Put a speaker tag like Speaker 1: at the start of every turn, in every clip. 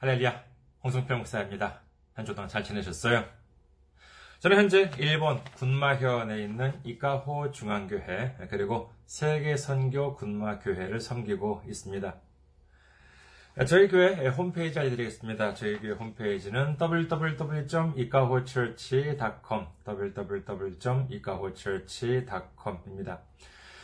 Speaker 1: 할렐루야, 홍성평 목사입니다. 한 주 동안 잘 지내셨어요? 저는 현재 일본 군마현에 있는 이카호 중앙교회 그리고 세계선교 군마교회를 섬기고 있습니다. 저희 교회 홈페이지 알려드리겠습니다. 저희 교회 홈페이지는 www.ikahochurch.com www.ikahochurch.com입니다.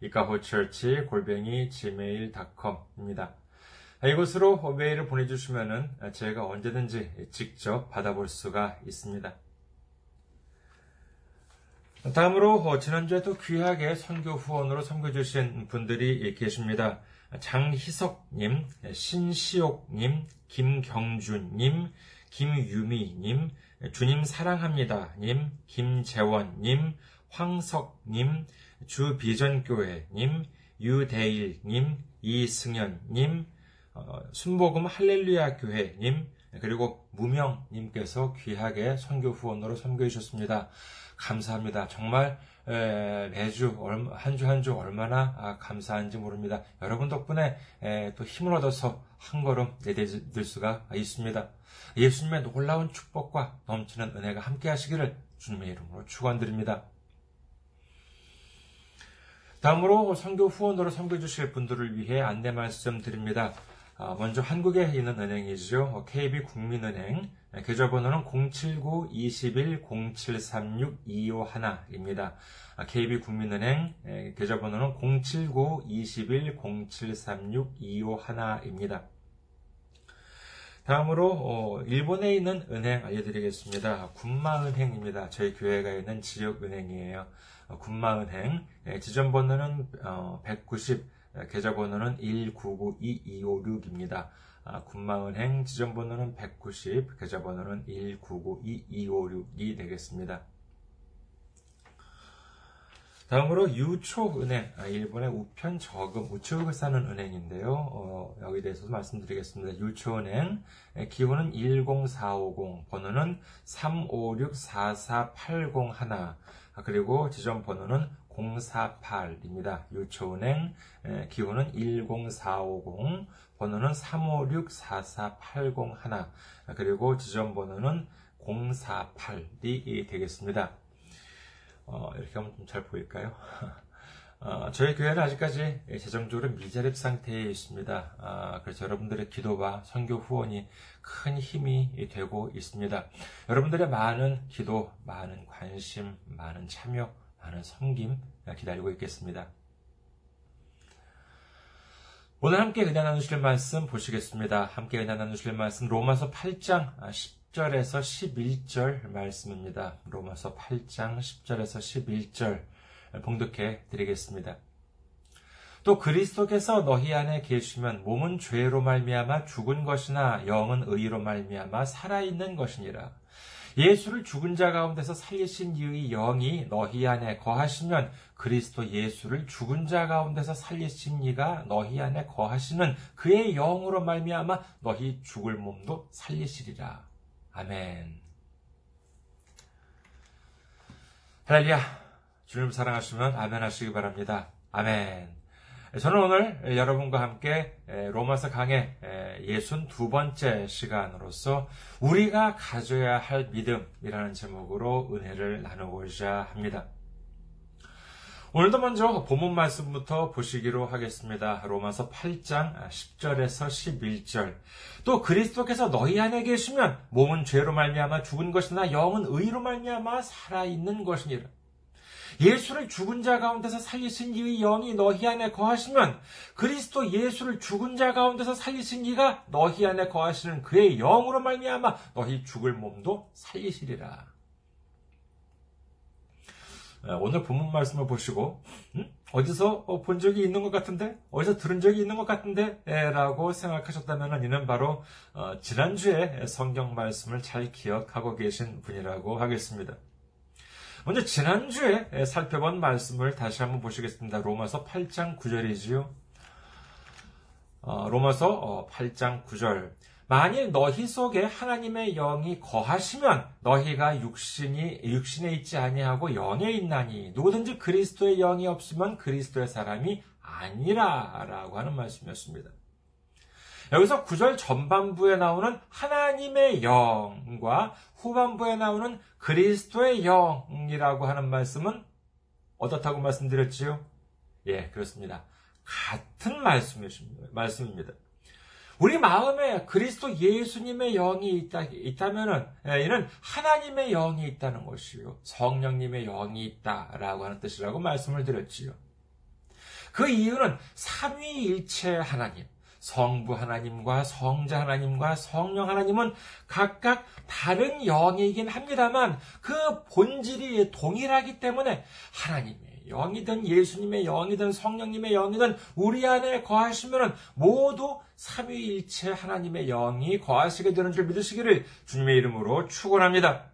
Speaker 1: 이카호처치 골뱅이 gmail.com입니다. 이곳으로 메일을 보내주시면은 제가 언제든지 직접 받아볼 수가 있습니다. 다음으로 지난주에도 귀하게 선교 후원으로 섬겨주신 분들이 계십니다. 장희석님, 신시옥님, 김경준님, 김유미님, 주님 사랑합니다님, 김재원님, 황석님, 주비전교회님, 유대일님, 이승현님, 어, 순복음 할렐루야 교회님, 그리고 무명님께서 귀하게 선교 후원으로 섬겨주셨습니다. 감사합니다. 정말 매주 한주 한 주 얼마나 아, 감사한지 모릅니다. 여러분 덕분에 또 힘을 얻어서 한 걸음 내딛을 수가 있습니다. 예수님의 놀라운 축복과 넘치는 은혜가 함께 하시기를 주님의 이름으로 축원드립니다. 다음으로 선교 후원으로 섬겨주실 분들을 위해 안내 말씀드립니다. 아, 먼저 한국에 있는 은행이죠. KB국민은행 계좌번호는 079-21-0736-251입니다. KB국민은행 계좌번호는 079-21-0736-251입니다. 다음으로 어, 일본에 있는 은행 알려드리겠습니다. 군마은행입니다. 저희 교회가 있는 지역은행이에요. 어, 군마은행 지점 번호는 190, 어, 계좌 번호는 1992256입니다. 아, 군마은행 지점 번호는 190, 계좌 번호는 1992256이 되겠습니다. 다음으로 유초은행, 아, 일본의 우편 저금, 우측을 사는 은행인데요. 어, 여기 대해서 말씀드리겠습니다. 유초은행, 기호는 10450, 번호는 3564481, 아, 그리고 지점 번호는 048입니다. 유초은행, 기호는 10450, 번호는 3564481, 아, 그리고 지점 번호는 048이 되겠습니다. 어, 이렇게 하면 좀 잘 보일까요? 어, 저희 교회는 아직까지 재정적으로 미자립 상태에 있습니다. 아, 그래서 여러분들의 기도와 선교 후원이 큰 힘이 되고 있습니다. 여러분들의 많은 기도, 많은 관심, 많은 참여, 많은 섬김 기다리고 있겠습니다. 오늘 함께 은혜 나누실 말씀 보시겠습니다. 함께 은혜 나누실 말씀 로마서 8장 10 절에서 11절 말씀입니다. 로마서 8장 10절에서 11절 봉독해 드리겠습니다. 또 그리스도께서 너희 안에 계시면 몸은 죄로 말미암아 죽은 것이나 영은 의로 말미암아 살아 있는 것이니라. 예수를 죽은 자 가운데서 살리신 이의 영이 너희 안에 거하시면 그리스도 예수를 죽은 자 가운데서 살리신 이가 너희 안에 거하시는 그의 영으로 말미암아 너희 죽을 몸도 살리시리라. 아멘. 할렐루야. 주님 사랑하시면 아멘 하시기 바랍니다. 아멘. 저는 오늘 여러분과 함께 로마서 강의 62번째 시간으로서 우리가 가져야 할 믿음이라는 제목으로 은혜를 나누고자 합니다. 오늘도 먼저 본문 말씀부터 보시기로 하겠습니다. 로마서 8장 10절에서 11절. 또 그리스도께서 너희 안에 계시면 몸은 죄로 말미암아 죽은 것이나 영은 의로 말미암아 살아 있는 것이니라. 예수를 죽은 자 가운데서 살리신 이의 영이 너희 안에 거하시면 그리스도 예수를 죽은 자 가운데서 살리신 이가 너희 안에 거하시는 그의 영으로 말미암아 너희 죽을 몸도 살리시리라. 오늘 본문 말씀을 보시고 음? 어디서 어, 본 적이 있는 것 같은데 어디서 들은 적이 있는 것 같은데 라고 생각하셨다면 이는 바로 어, 지난주에 성경 말씀을 잘 기억하고 계신 분이라고 하겠습니다. 먼저 지난주에 살펴본 말씀을 다시 한번 보시겠습니다. 로마서 8장 9절이지요. 어, 로마서 8장 9절. 만일 너희 속에 하나님의 영이 거하시면 너희가 육신이 육신에 있지 아니하고 영에 있나니 누구든지 그리스도의 영이 없으면 그리스도의 사람이 아니라라고 하는 말씀이었습니다. 여기서 구절 전반부에 나오는 하나님의 영과 후반부에 나오는 그리스도의 영이라고 하는 말씀은 어떻다고 말씀드렸지요? 예, 그렇습니다. 같은 말씀입니다. 우리 마음에 그리스도 예수님의 영이 있다, 있다면은, 예, 이는 하나님의 영이 있다는 것이요. 성령님의 영이 있다라고 하는 뜻이라고 말씀을 드렸지요. 그 이유는 삼위일체 하나님, 성부 하나님과 성자 하나님과 성령 하나님은 각각 다른 영이긴 합니다만 그 본질이 동일하기 때문에 하나님의 영이든 예수님의 영이든 성령님의 영이든 우리 안에 거하시면 모두 삼위일체 하나님의 영이 거하시게 되는 줄 믿으시기를 주님의 이름으로 축원합니다.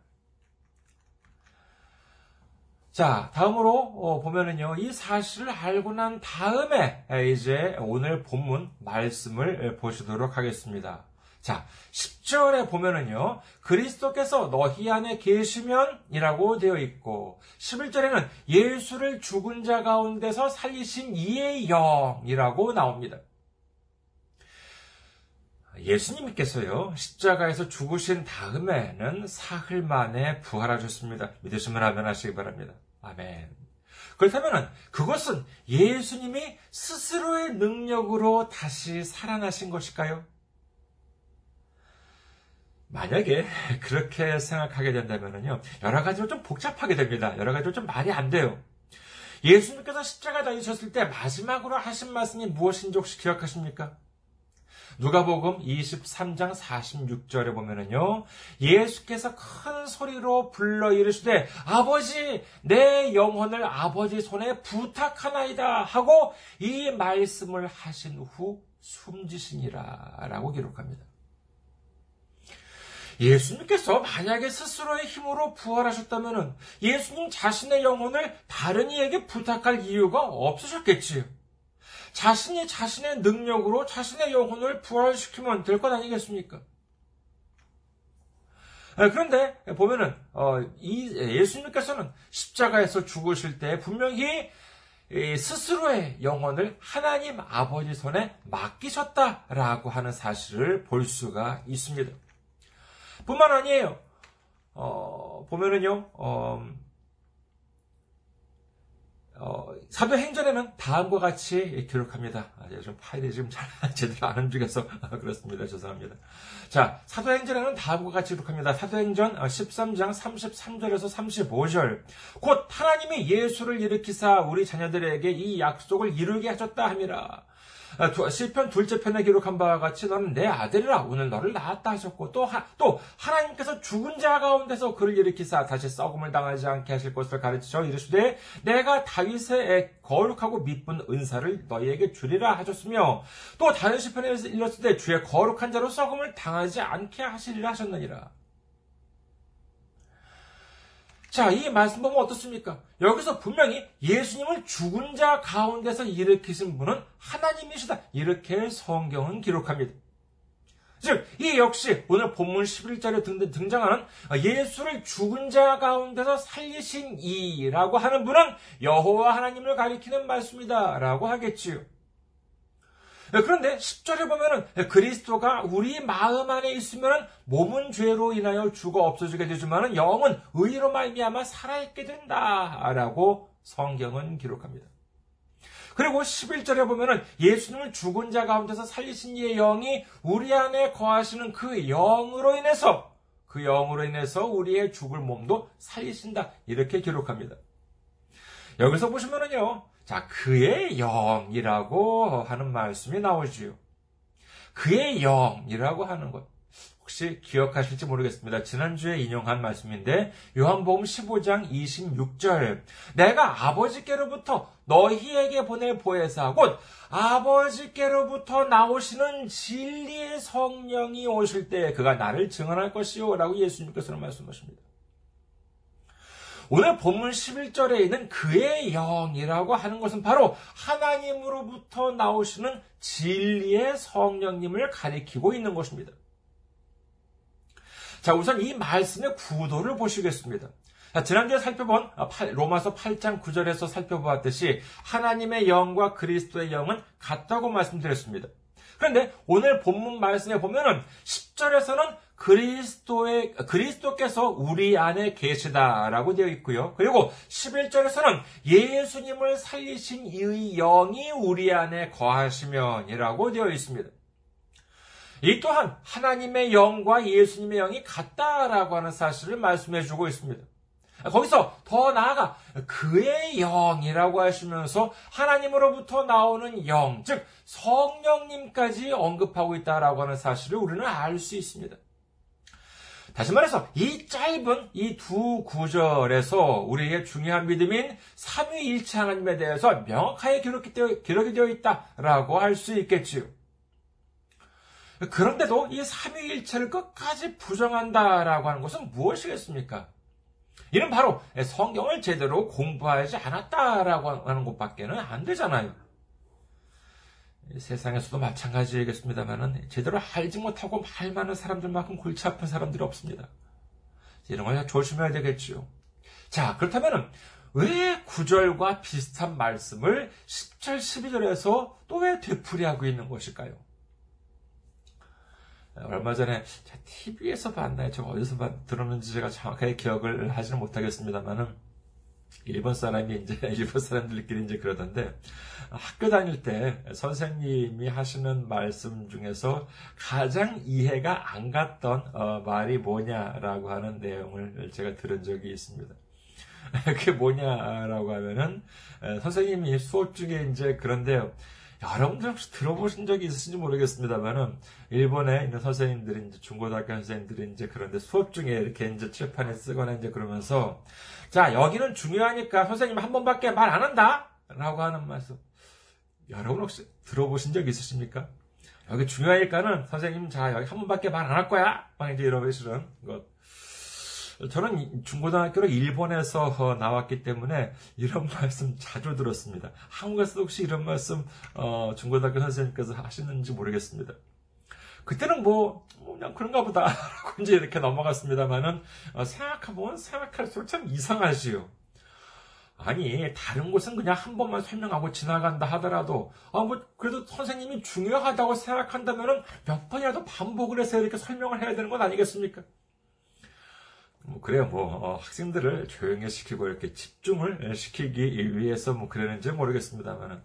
Speaker 1: 자, 다음으로 어, 보면은요, 이 사실을 알고 난 다음에 이제 오늘 본문 말씀을 보시도록 하겠습니다. 자, 10절에 보면은요, 그리스도께서 너희 안에 계시면이라고 되어 있고, 11절에는 예수를 죽은 자 가운데서 살리신 이의 영이라고 나옵니다. 예수님께서요, 십자가에서 죽으신 다음에는 사흘 만에 부활하셨습니다. 믿으시면 아멘 하시기 바랍니다. 아멘. 그렇다면 그것은 예수님이 스스로의 능력으로 다시 살아나신 것일까요? 만약에 그렇게 생각하게 된다면요, 여러 가지로 좀 복잡하게 됩니다. 여러 가지로 좀 말이 안 돼요. 예수님께서 십자가 달리셨을 때 마지막으로 하신 말씀이 무엇인지 혹시 기억하십니까? 누가복음 23장 46절에 보면은요. 예수께서 큰 소리로 불러 이르시되 아버지 내 영혼을 아버지 손에 부탁하나이다 하고 이 말씀을 하신 후 숨지시니라라고 기록합니다. 예수님께서 만약에 스스로의 힘으로 부활하셨다면 예수님 자신의 영혼을 다른 이에게 부탁할 이유가 없으셨겠지요. 자신이 자신의 능력으로 자신의 영혼을 부활시키면 될 것 아니겠습니까? 아, 그런데 보면은 어, 이 예수님께서는 십자가에서 죽으실 때 분명히 스스로의 영혼을 하나님 아버지 손에 맡기셨다라고 하는 사실을 볼 수가 있습니다. 뿐만 아니에요. 어, 보면은요, 어, 어, 사도행전에는 다음과 같이 기록합니다. 아, 좀 파일이 지금 잘 제대로 안 움직여서 그렇습니다. 죄송합니다. 자, 사도행전에는 다음과 같이 기록합니다. 사도행전 13장 33절에서 35절. 곧 하나님이 예수를 일으키사 우리 자녀들에게 이 약속을 이루게 하셨다 함이라. 아, 시편 둘째 편에 기록한 바와 같이 너는 내 아들이라 오늘 너를 낳았다 하셨고 또, 하, 또 하나님께서 죽은 자 가운데서 그를 일으키사 다시 썩음을 당하지 않게 하실 것을 가르치셔 이르시되 내가 다 윗의 거룩하고 미쁜 은사를 너희에게 주리라 하셨으며 또 다른 시편에 일렀을 때 주의 거룩한 자로 썩음을 당하지 않게 하시리라 하셨느니라. 자, 이 말씀 보면 어떻습니까? 여기서 분명히 예수님을 죽은 자 가운데서 일으키신 분은 하나님이시다. 이렇게 성경은 기록합니다. 즉, 이 역시 오늘 본문 11절에 등장하는 예수를 죽은 자 가운데서 살리신 이라고 하는 분은 여호와 하나님을 가리키는 말씀이다. 라고 하겠지요. 네, 그런데 10절에 보면은 그리스도가 우리 마음 안에 있으면 몸은 죄로 인하여 죽어 없어지게 되지만은 영은 의로 말미암아 살아있게 된다라고 성경은 기록합니다. 그리고 11절에 보면은 예수님을 죽은 자 가운데서 살리신 이의 영이 우리 안에 거하시는 그 영으로 인해서 그 영으로 인해서 우리의 죽을 몸도 살리신다. 이렇게 기록합니다. 여기서 보시면은요. 자, 그의 영이라고 하는 말씀이 나오지요. 그의 영이라고 하는 것. 혹시 기억하실지 모르겠습니다. 지난주에 인용한 말씀인데 요한복음 15장 26절 내가 아버지께로부터 너희에게 보낼 보혜사 곧 아버지께로부터 나오시는 진리의 성령이 오실 때 그가 나를 증언할 것이요 라고 예수님께서는 말씀하십니다. 오늘 본문 11절에 있는 그의 영이라고 하는 것은 바로 하나님으로부터 나오시는 진리의 성령님을 가리키고 있는 것입니다. 자, 우선 이 말씀의 구도를 보시겠습니다. 자, 지난주에 살펴본 로마서 8장 9절에서 살펴보았듯이 하나님의 영과 그리스도의 영은 같다고 말씀드렸습니다. 그런데 오늘 본문 말씀에 보면은 10절에서는 그리스도의, 그리스도께서 우리 안에 계시다라고 되어 있고요. 그리고 11절에서는 예수님을 살리신 이의 영이 우리 안에 거하시면이라고 되어 있습니다. 이 또한 하나님의 영과 예수님의 영이 같다라고 하는 사실을 말씀해 주고 있습니다. 거기서 더 나아가 그의 영이라고 하시면서 하나님으로부터 나오는 영, 즉 성령님까지 언급하고 있다라고 하는 사실을 우리는 알 수 있습니다. 다시 말해서 이 짧은 이 두 구절에서 우리에게 중요한 믿음인 삼위일체 하나님에 대해서 명확하게 기록이 되어 있다라고 할 수 있겠지요. 그런데도 이 삼위일체를 끝까지 부정한다라고 하는 것은 무엇이겠습니까? 이는 바로 성경을 제대로 공부하지 않았다라고 하는 것밖에는 안 되잖아요. 세상에서도 마찬가지겠습니다만은 제대로 알지 못하고 말 많은 사람들만큼 골치 아픈 사람들이 없습니다. 이런 걸 조심해야 되겠지요. 자, 그렇다면은 왜 9절과 비슷한 말씀을 10절, 12절에서 또 왜 되풀이하고 있는 것일까요? 얼마 전에 TV에서 봤나요? 제가 어디서 들었는지 제가 정확하게 기억을 하지는 못하겠습니다만은 일본 사람이 이제 일본 사람들끼리 이제 그러던데 학교 다닐 때 선생님이 하시는 말씀 중에서 가장 이해가 안 갔던 어, 말이 뭐냐라고 하는 내용을 제가 들은 적이 있습니다. 그게 뭐냐라고 하면은 선생님이 수업 중에 이제 그런데요. 여러분들 혹시 들어보신 적이 있으신지 모르겠습니다만은 일본에 있는 선생님들이 이제 중고등학교 선생님들이 이제 그런데 수업 중에 이렇게 이제 칠판에 쓰거나 이제 그러면서 자 여기는 중요하니까 선생님 한 번밖에 말 안 한다라고 하는 말씀. 여러분 혹시 들어보신 적 있으십니까? 여기 중요하니까는 선생님 자 여기 한 번밖에 말 안 할 거야! 막 이제 이러시는 것 저는 중고등학교로 일본에서 나왔기 때문에 이런 말씀 자주 들었습니다. 한국에서도 혹시 이런 말씀 어, 중고등학교 선생님께서 하시는지 모르겠습니다. 그때는 뭐, 뭐 그냥 그런가 보다라고 이제 이렇게 넘어갔습니다만은 어, 생각해보면 생각할수록 참 이상하지요. 아니 다른 곳은 그냥 한 번만 설명하고 지나간다 하더라도 아 뭐 그래도 선생님이 중요하다고 생각한다면은 몇 번이라도 반복을 해서 이렇게 설명을 해야 되는 건 아니겠습니까? 뭐 그래요 뭐 어, 학생들을 조용히 시키고 이렇게 집중을 시키기 위해서 뭐 그러는지 모르겠습니다만은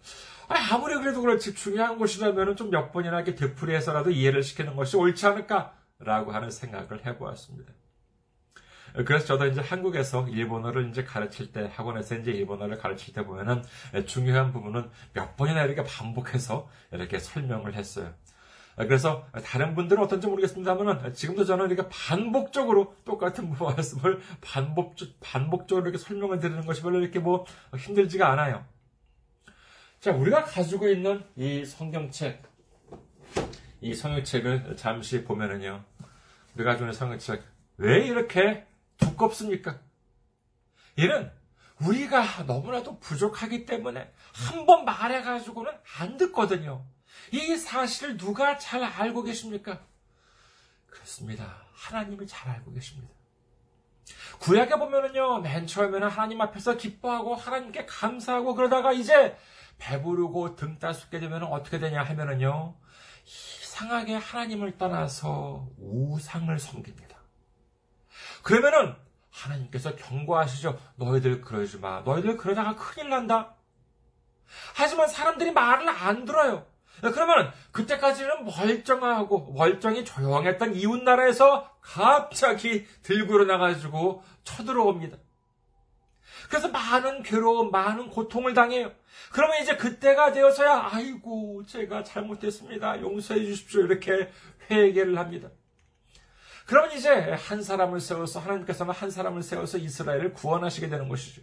Speaker 1: 아무리 그래도 그렇지 중요한 곳이라면은 좀 몇 번이나 이렇게 되풀이해서라도 이해를 시키는 것이 옳지 않을까라고 하는 생각을 해보았습니다. 그래서 저도 이제 한국에서 일본어를 이제 가르칠 때, 학원에서 이제 일본어를 가르칠 때 보면은 중요한 부분은 몇 번이나 이렇게 반복해서 이렇게 설명을 했어요. 그래서 다른 분들은 어떤지 모르겠습니다만 지금도 저는 이렇게 반복적으로 똑같은 말씀을 반복, 반복적으로 이렇게 설명을 드리는 것이 별로 이렇게 뭐 힘들지가 않아요. 자, 우리가 가지고 있는 이 성경책, 이 성경책을 잠시 보면은요, 우리가 있는 성경책, 왜 이렇게 두껍습니까? 이는 우리가 너무나도 부족하기 때문에 한 번 말해가지고는 안 듣거든요. 이 사실을 누가 잘 알고 계십니까? 그렇습니다. 하나님이 잘 알고 계십니다. 구약에 보면은요, 맨 처음에는 하나님 앞에서 기뻐하고 하나님께 감사하고 그러다가 이제 배부르고 등 따숩게 되면 어떻게 되냐 하면은요, 이상하게 하나님을 떠나서 우상을 섬깁니다. 그러면은 하나님께서 경고하시죠. 너희들 그러지 마. 너희들 그러다가 큰일 난다. 하지만 사람들이 말을 안 들어요. 그러면 그때까지는 멀쩡하고 멀쩡히 조용했던 이웃 나라에서 갑자기 들고 일어나가지고 쳐들어옵니다. 그래서 많은 괴로움, 많은 고통을 당해요. 그러면 이제 그때가 되어서야 아이고 제가 잘못했습니다. 용서해 주십시오. 이렇게 회개를 합니다. 그러면 이제 한 사람을 세워서 하나님께서는 한 사람을 세워서 이스라엘을 구원하시게 되는 것이죠.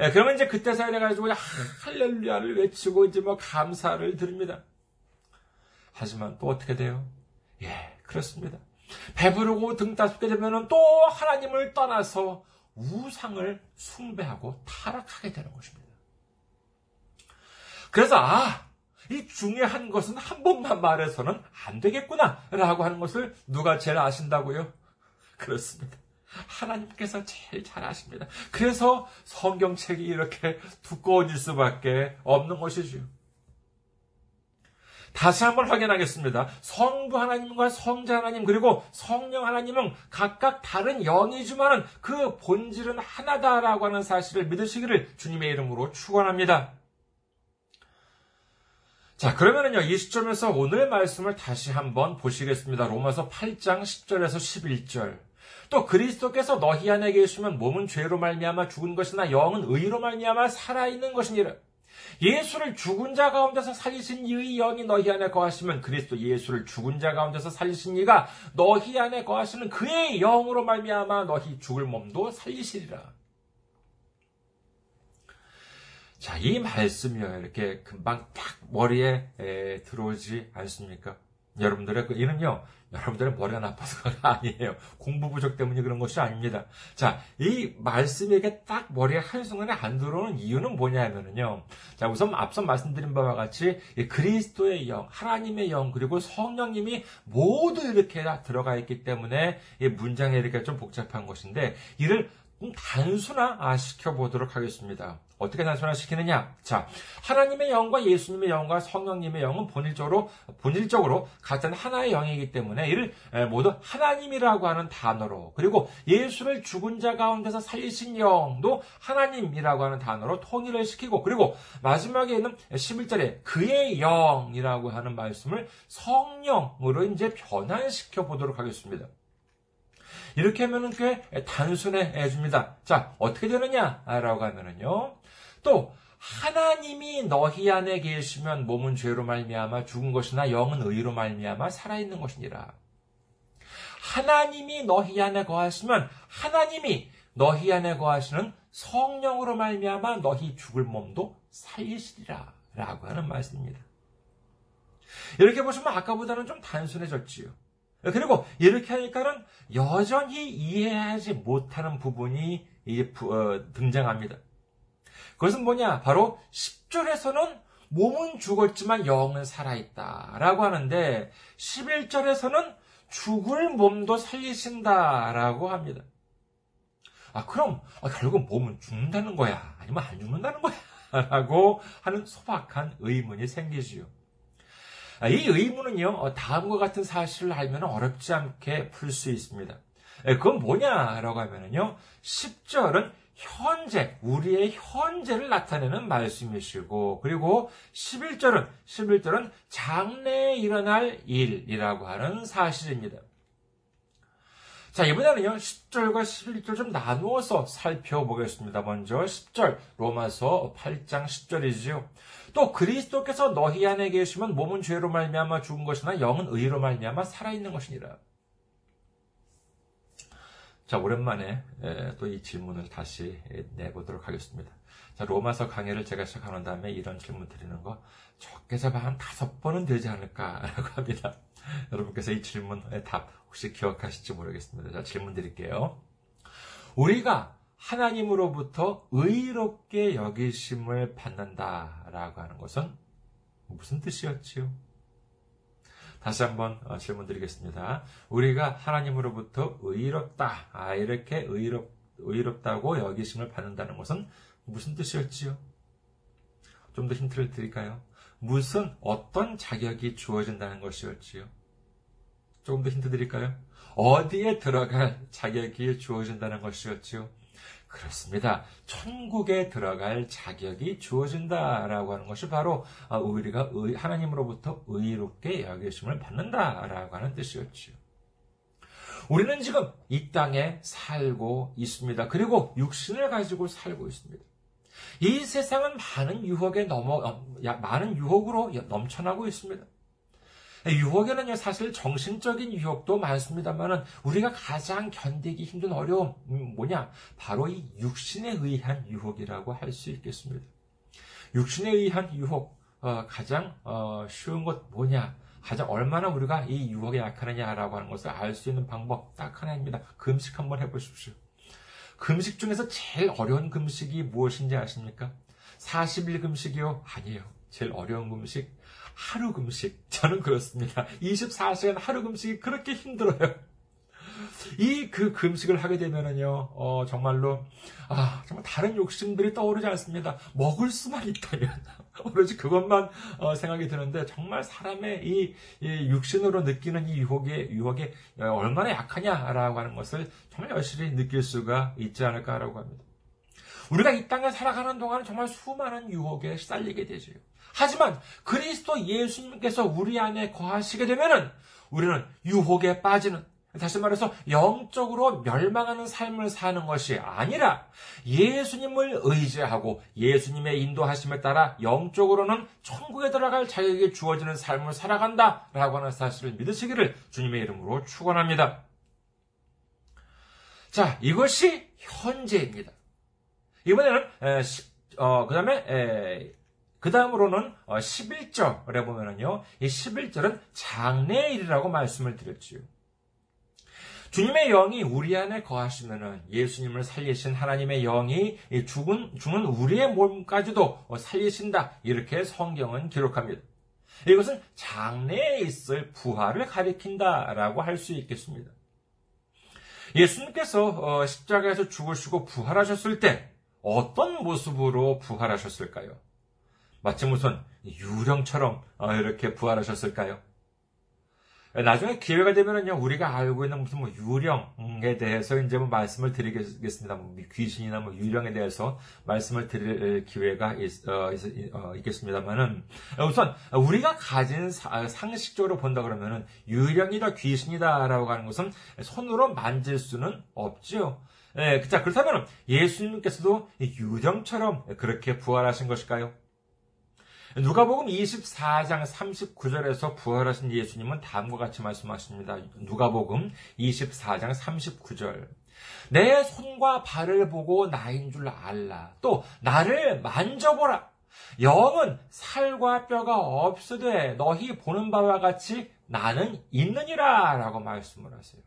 Speaker 1: 예, 그러면 이제 그때서야 돼가지고 할렐루야를 외치고 이제 뭐 감사를 드립니다. 하지만 또 어떻게 돼요? 예, 그렇습니다. 배부르고 등 따숩게 되면은 또 하나님을 떠나서 우상을 숭배하고 타락하게 되는 것입니다. 그래서 아, 이 중요한 것은 한 번만 말해서는 안 되겠구나 라고 하는 것을 누가 제일 아신다고요? 그렇습니다. 하나님께서 제일 잘 아십니다. 그래서 성경책이 이렇게 두꺼워질 수밖에 없는 것이지요. 다시 한번 확인하겠습니다. 성부 하나님과 성자 하나님 그리고 성령 하나님은 각각 다른 영이지만은 그 본질은 하나다라고 하는 사실을 믿으시기를 주님의 이름으로 축원합니다. 자, 그러면은요, 이 시점에서 오늘의 말씀을 다시 한번 보시겠습니다. 로마서 8장 10절에서 11절. 또 그리스도께서 너희 안에 계시면 몸은 죄로 말미암아 죽은 것이나 영은 의로 말미암아 살아 있는 것이니라. 예수를 죽은 자 가운데서 살리신 이의 영이 너희 안에 거하시면 그리스도 예수를 죽은 자 가운데서 살리신 이가 너희 안에 거하시는 그의 영으로 말미암아 너희 죽을 몸도 살리시리라. 자, 이 말씀이요. 이렇게 금방 딱 머리에 에, 들어오지 않습니까? 여러분들의 그 이는요, 여러분들의 머리가 나빠서가 아니에요. 공부 부족 때문에 그런 것이 아닙니다. 자, 이 말씀이 딱 머리에 한순간에 안 들어오는 이유는 뭐냐면요. 자, 우선 앞서 말씀드린 바와 같이 그리스도의 영, 하나님의 영, 그리고 성령님이 모두 이렇게 다 들어가 있기 때문에 이 문장이 이렇게 좀 복잡한 것인데, 이를 단순화 시켜보도록 하겠습니다. 어떻게 단순화시키느냐? 자, 하나님의 영과 예수님의 영과 성령님의 영은 본질적으로, 본질적으로 같은 하나의 영이기 때문에 이를 모두 하나님이라고 하는 단어로, 그리고 예수를 죽은 자 가운데서 살리신 영도 하나님이라고 하는 단어로 통일을 시키고, 그리고 마지막에 있는 11절에 그의 영이라고 하는 말씀을 성령으로 이제 변환시켜 보도록 하겠습니다. 이렇게 하면은 꽤 단순해집니다. 자, 어떻게 되느냐라고 하면은요. 또 하나님이 너희 안에 계시면 몸은 죄로 말미암아 죽은 것이나 영은 의로 말미암아 살아 있는 것이니라. 하나님이 너희 안에 거하시면 하나님이 너희 안에 거하시는 성령으로 말미암아 너희 죽을 몸도 살리시리라라고 하는 말씀입니다. 이렇게 보시면 아까보다는 좀 단순해졌지요. 그리고 이렇게 하니까는 여전히 이해하지 못하는 부분이 어, 등장합니다. 그것은 뭐냐? 바로 10절에서는 몸은 죽었지만 영은 살아있다. 라고 하는데, 11절에서는 죽을 몸도 살리신다. 라고 합니다. 아, 그럼, 아, 결국 몸은 죽는다는 거야? 아니면 안 죽는다는 거야? 라고 하는 소박한 의문이 생기지요. 아, 이 의문은요, 어, 다음과 같은 사실을 알면 어렵지 않게 풀 수 있습니다. 그건 뭐냐라고 하면요, 10절은 현재, 우리의 현재를 나타내는 말씀이시고, 그리고 11절은, 11절은 장래에 일어날 일이라고 하는 사실입니다. 자, 이번에는요, 10절과 11절 좀 나누어서 살펴보겠습니다. 먼저 10절, 로마서 8장 10절이지요. 또 그리스도께서 너희 안에 계시면 몸은 죄로 말미암아 죽은 것이나 영은 의로 말미암아 살아있는 것이니라. 자, 오랜만에 또 이 질문을 다시 내보도록 하겠습니다. 자, 로마서 강의를 제가 시작하는 다음에 이런 질문 드리는 거 적게 잡아 한 다섯 번은 되지 않을까라고 합니다. 여러분께서 이 질문의 답 혹시 기억하실지 모르겠습니다. 자, 질문 드릴게요. 우리가 하나님으로부터 의롭게 여기심을 받는다라고 하는 것은 무슨 뜻이었지요? 다시 한번 어, 질문 드리겠습니다. 우리가 하나님으로부터 의롭다, 아, 이렇게 의롭, 의롭다고 여기심을 받는다는 것은 무슨 뜻이었지요? 좀 더 힌트를 드릴까요? 무슨, 어떤 자격이 주어진다는 것이었지요? 조금 더 힌트 드릴까요? 어디에 들어갈 자격이 주어진다는 것이었지요? 그렇습니다. 천국에 들어갈 자격이 주어진다라고 하는 것이 바로 아, 우리가 하나님으로부터 의롭게 여기심을 받는다라고 하는 뜻이었지요. 우리는 지금 이 땅에 살고 있습니다. 그리고 육신을 가지고 살고 있습니다. 이 세상은 많은 유혹에 넘어, 어, 많은 유혹으로 넘쳐나고 있습니다. 유혹에는요, 사실 정신적인 유혹도 많습니다만은 우리가 가장 견디기 힘든 어려움, 음, 뭐냐? 바로 이 육신에 의한 유혹이라고 할 수 있겠습니다. 육신에 의한 유혹, 어, 가장 어, 쉬운 것 뭐냐? 가장 얼마나 우리가 이 유혹에 약하느냐라고 하는 것을 알 수 있는 방법 딱 하나입니다. 금식 한번 해보십시오. 금식 중에서 제일 어려운 금식이 무엇인지 아십니까? 40일 금식이요? 아니에요. 제일 어려운 금식, 하루 금식. 저는 그렇습니다. 24시간 하루 금식이 그렇게 힘들어요. 이 그 금식을 하게 되면은요, 어, 정말로, 아, 정말 다른 욕심들이 떠오르지 않습니다. 먹을 수만 있다면. 오로지 그것만 어, 생각이 드는데, 정말 사람의 이, 이, 육신으로 느끼는 이 유혹에, 유혹에 얼마나 약하냐라고 하는 것을 정말 여실히 느낄 수가 있지 않을까라고 합니다. 우리가 이 땅에 살아가는 동안은 정말 수많은 유혹에 시달리게 되죠. 하지만 그리스도 예수님께서 우리 안에 거하시게 되면은 우리는 유혹에 빠지는 다시 말해서 영적으로 멸망하는 삶을 사는 것이 아니라 예수님을 의지하고 예수님의 인도하심에 따라 영적으로는 천국에 들어갈 자격이 주어지는 삶을 살아간다라고 하는 사실을 믿으시기를 주님의 이름으로 축원합니다. 자, 이것이 현재입니다. 이번에는 어, 그다음에 그 다음으로는 11절에 어, 보면은요, 이 11절은 장래일이라고 말씀을 드렸지요. 주님의 영이 우리 안에 거하시면은 예수님을 살리신 하나님의 영이 죽은, 죽은 우리의 몸까지도 살리신다. 이렇게 성경은 기록합니다. 이것은 장래에 있을 부활을 가리킨다라고 할 수 있겠습니다. 예수님께서 어, 십자가에서 죽으시고 부활하셨을 때 어떤 모습으로 부활하셨을까요? 마치 무슨 유령처럼 어, 이렇게 부활하셨을까요? 나중에 기회가 되면은요, 우리가 알고 있는 무슨 뭐 유령에 대해서 이제 뭐 말씀을 드리겠습니다. 뭐 귀신이나 뭐 유령에 대해서 말씀을 드릴 기회가 있, 어, 어, 있겠습니다만은 우선 우리가 가진 사, 상식적으로 본다 그러면은 유령이다 귀신이다라고 하는 것은 손으로 만질 수는 없지요. 예, 자, 그렇다면 예수님께서도 유령처럼 그렇게 부활하신 것일까요? 누가복음 24장 39절에서 부활하신 예수님은 다음과 같이 말씀하십니다. 누가복음 24장 39절. 내 손과 발을 보고 나인 줄 알라. 또 나를 만져보라. 영은 살과 뼈가 없으되 너희 보는 바와 같이 나는 있느니라 라고 말씀을 하세요.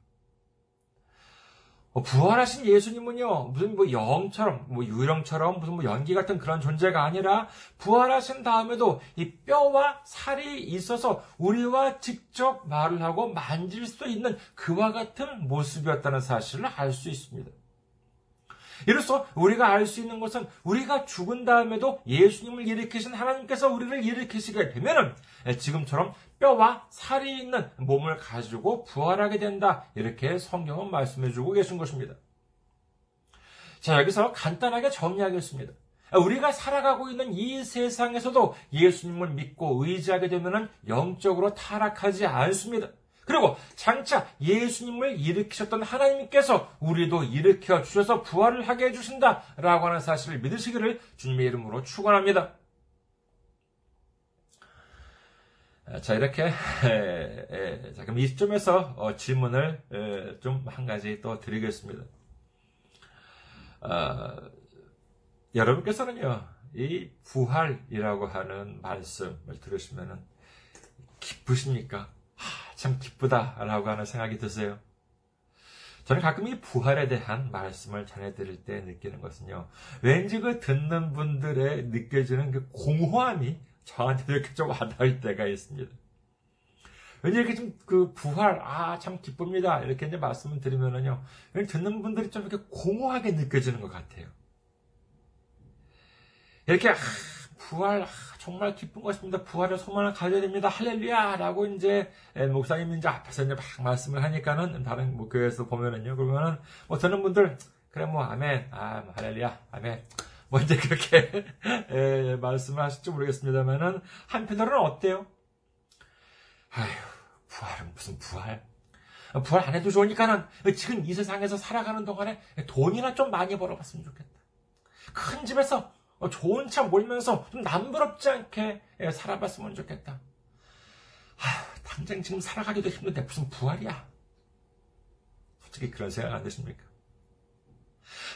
Speaker 1: 뭐 부활하신 예수님은요, 무슨 뭐 영처럼, 뭐 유령처럼, 무슨 뭐 연기 같은 그런 존재가 아니라, 부활하신 다음에도 이 뼈와 살이 있어서 우리와 직접 말을 하고 만질 수 있는 그와 같은 모습이었다는 사실을 알 수 있습니다. 이로써 우리가 알 수 있는 것은 우리가 죽은 다음에도 예수님을 일으키신 하나님께서 우리를 일으키시게 되면은 지금처럼 뼈와 살이 있는 몸을 가지고 부활하게 된다. 이렇게 성경은 말씀해 주고 계신 것입니다. 자, 여기서 간단하게 정리하겠습니다. 우리가 살아가고 있는 이 세상에서도 예수님을 믿고 의지하게 되면 영적으로 타락하지 않습니다. 그리고 장차 예수님을 일으키셨던 하나님께서 우리도 일으켜 주셔서 부활을 하게 해주신다 라고 하는 사실을 믿으시기를 주님의 이름으로 축원합니다. 자, 이렇게, 자, 그럼 이 시점에서 어, 질문을 좀 한 가지 또 드리겠습니다. 어, 여러분께서는요, 이 부활이라고 하는 말씀을 들으시면 기쁘십니까? 하, 참 기쁘다라고 하는 생각이 드세요. 저는 가끔 이 부활에 대한 말씀을 전해드릴 때 느끼는 것은요, 왠지 그 듣는 분들의 느껴지는 그 공허함이 저한테도 이렇게 좀 와닿을 때가 있습니다. 왠지 이렇게 좀 그 부활, 아, 참 기쁩니다. 이렇게 이제 말씀을 드리면은요, 듣는 분들이 좀 이렇게 공허하게 느껴지는 것 같아요. 이렇게, 아, 부활, 아, 정말 기쁜 것입니다. 부활의 소망을 가져야 됩니다. 할렐루야! 라고 이제, 목사님 이제 앞에서 이제 막 말씀을 하니까는, 다른 뭐 교회에서 보면은요, 그러면은, 뭐 듣는 분들, 그래, 뭐, 아멘, 아, 뭐, 할렐루야, 아멘. 뭐 이제 그렇게 에, 말씀을 하실지 모르겠습니다만은 한편으로는 어때요? 아휴 부활은 무슨 부활? 부활 안 해도 좋으니까는 지금 이 세상에서 살아가는 동안에 돈이나 좀 많이 벌어봤으면 좋겠다. 큰 집에서 좋은 차 몰면서 좀 남부럽지 않게 살아봤으면 좋겠다. 아, 당장 지금 살아가기도 힘든데 무슨 부활이야? 솔직히 그런 생각 안 드십니까?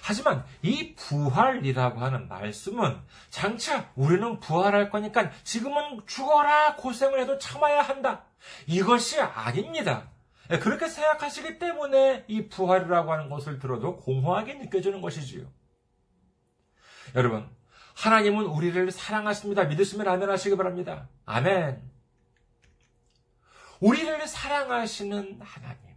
Speaker 1: 하지만 이 부활이라고 하는 말씀은 장차 우리는 부활할 거니까 지금은 죽어라 고생을 해도 참아야 한다. 이것이 아닙니다. 예, 그렇게 생각하시기 때문에 이 부활이라고 하는 것을 들어도 공허하게 느껴지는 것이지요. 여러분, 하나님은 우리를 사랑하십니다. 믿으시면 아멘 하시기 바랍니다. 아멘. 우리를 사랑하시는 하나님.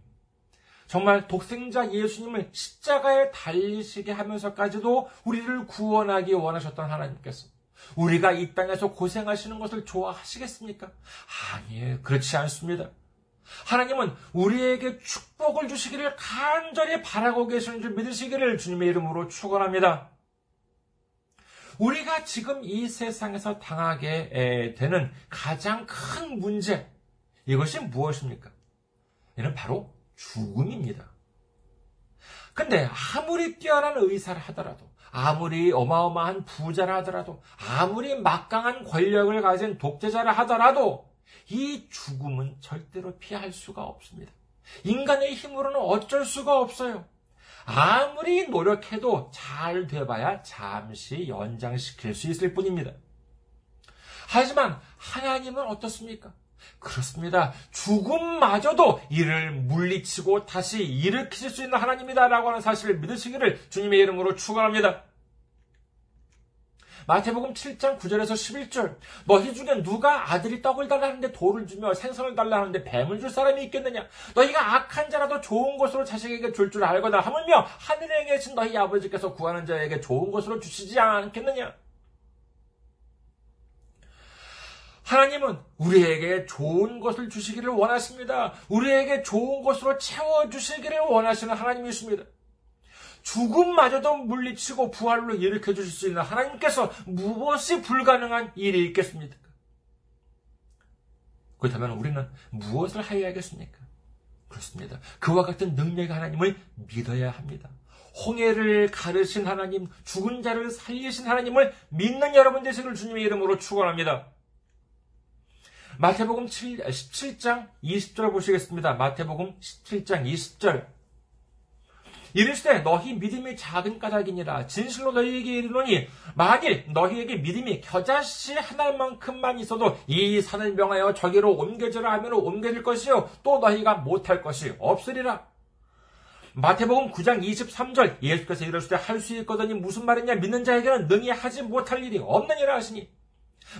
Speaker 1: 정말 독생자 예수님을 십자가에 달리시게 하면서까지도 우리를 구원하기 원하셨던 하나님께서 우리가 이 땅에서 고생하시는 것을 좋아하시겠습니까? 아니에요. 그렇지 않습니다. 하나님은 우리에게 축복을 주시기를 간절히 바라고 계시는 줄 믿으시기를 주님의 이름으로 축원합니다. 우리가 지금 이 세상에서 당하게 되는 가장 큰 문제 이것이 무엇입니까? 이는 바로 죽음입니다. 근데 아무리 뛰어난 의사를 하더라도, 아무리 어마어마한 부자라 하더라도, 아무리 막강한 권력을 가진 독재자라 하더라도, 이 죽음은 절대로 피할 수가 없습니다. 인간의 힘으로는 어쩔 수가 없어요. 아무리 노력해도 잘 돼봐야 잠시 연장시킬 수 있을 뿐입니다. 하지만 하나님은 어떻습니까? 그렇습니다. 죽음마저도 이를 물리치고 다시 일으키실 수 있는 하나님이다라고 하는 사실을 믿으시기를 주님의 이름으로 축원합니다. 마태복음 7장 9절에서 11절 너희 중에 누가 아들이 떡을 달라 하는데 돌을 주며 생선을 달라 하는데 뱀을 줄 사람이 있겠느냐 너희가 악한 자라도 좋은 것으로 자식에게 줄줄 알거나 하물며 하늘에 계신 너희 아버지께서 구하는 자에게 좋은 것으로 주시지 않겠느냐 하나님은 우리에게 좋은 것을 주시기를 원하십니다. 우리에게 좋은 것으로 채워주시기를 원하시는 하나님이십니다. 죽음마저도 물리치고 부활로 일으켜 주실 수 있는 하나님께서 무엇이 불가능한 일이 있겠습니까? 그렇다면 우리는 무엇을 하여야겠습니까? 그렇습니다. 그와 같은 능력의 하나님을 믿어야 합니다. 홍해를 가르신 하나님, 죽은 자를 살리신 하나님을 믿는 여러분 되시기를 주님의 이름으로 축원합니다. 마태복음 7, 17장 20절 보시겠습니다. 마태복음 17장 20절. 이르시되 너희 믿음이 작은 까닭이니라. 진실로 너희에게 이르노니 만일 너희에게 믿음이 겨자씨 하나만큼만 있어도 이 산을 명하여 저기로 옮겨지라 하면 옮겨질 것이요. 또 너희가 못할 것이 없으리라. 마태복음 9장 23절 예수께서 이르시되 할 수 있거든이 무슨 말이냐? 믿는 자에게는 능히 하지 못할 일이 없느니라 하시니.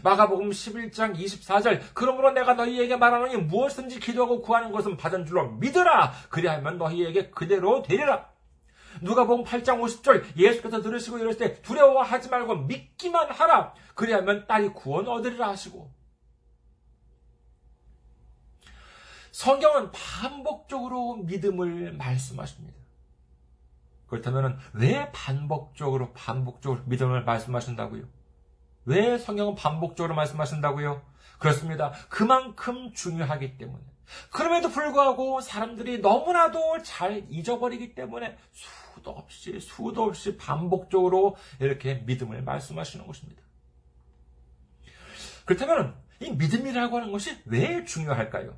Speaker 1: 마가복음 11장 24절 그러므로 내가 너희에게 말하노니 무엇든지 기도하고 구하는 것은 받은 줄로 믿으라. 그리하면 너희에게 그대로 되리라 누가복음 8장 50절 예수께서 들으시고 이럴 때 두려워하지 말고 믿기만 하라 그리하면 딸이 구원 얻으리라 하시고 성경은 반복적으로 믿음을 말씀하십니다. 그렇다면 왜 반복적으로 반복적으로 믿음을 말씀하신다고요? 왜 성경은 반복적으로 말씀하신다고요? 그렇습니다. 그만큼 중요하기 때문에. 그럼에도 불구하고 사람들이 너무나도 잘 잊어버리기 때문에 수도 없이, 수도 없이 반복적으로 이렇게 믿음을 말씀하시는 것입니다. 그렇다면 이 믿음이라고 하는 것이 왜 중요할까요?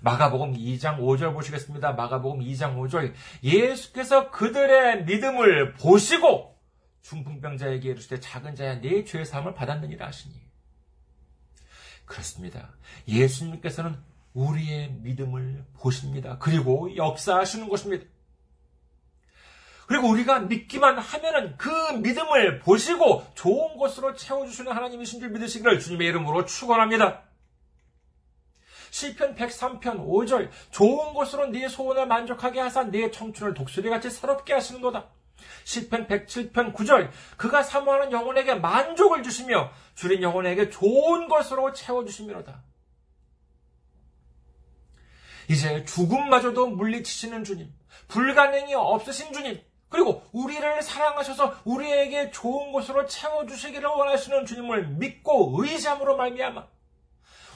Speaker 1: 마가복음 2장 5절 보시겠습니다. 마가복음 2장 5절. 예수께서 그들의 믿음을 보시고 중풍병자에게 이르시되 작은 자야 내 죄의 사함을 받았느니라 하시니 그렇습니다. 예수님께서는 우리의 믿음을 보십니다. 그리고 역사하시는 것입니다. 그리고 우리가 믿기만 하면은 그 믿음을 보시고 좋은 것으로 채워주시는 하나님이신 줄 믿으시기를 주님의 이름으로 축원합니다. 시편 103편 5절 좋은 것으로 네 소원을 만족하게 하사 네 청춘을 독수리같이 새롭게 하시는도다. 시편 107편 9절 그가 사모하는 영혼에게 만족을 주시며 줄인 영혼에게 좋은 것으로 채워주시미로다. 이제 죽음마저도 물리치시는 주님, 불가능이 없으신 주님, 그리고 우리를 사랑하셔서 우리에게 좋은 것으로 채워주시기를 원하시는 주님을 믿고 의지함으로 말미암아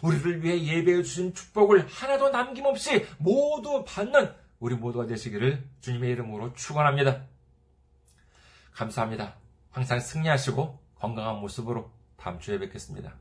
Speaker 1: 우리를 위해 예배해 주신 축복을 하나도 남김없이 모두 받는 우리 모두가 되시기를 주님의 이름으로 축원합니다. 감사합니다. 항상 승리하시고 건강한 모습으로 다음 주에 뵙겠습니다.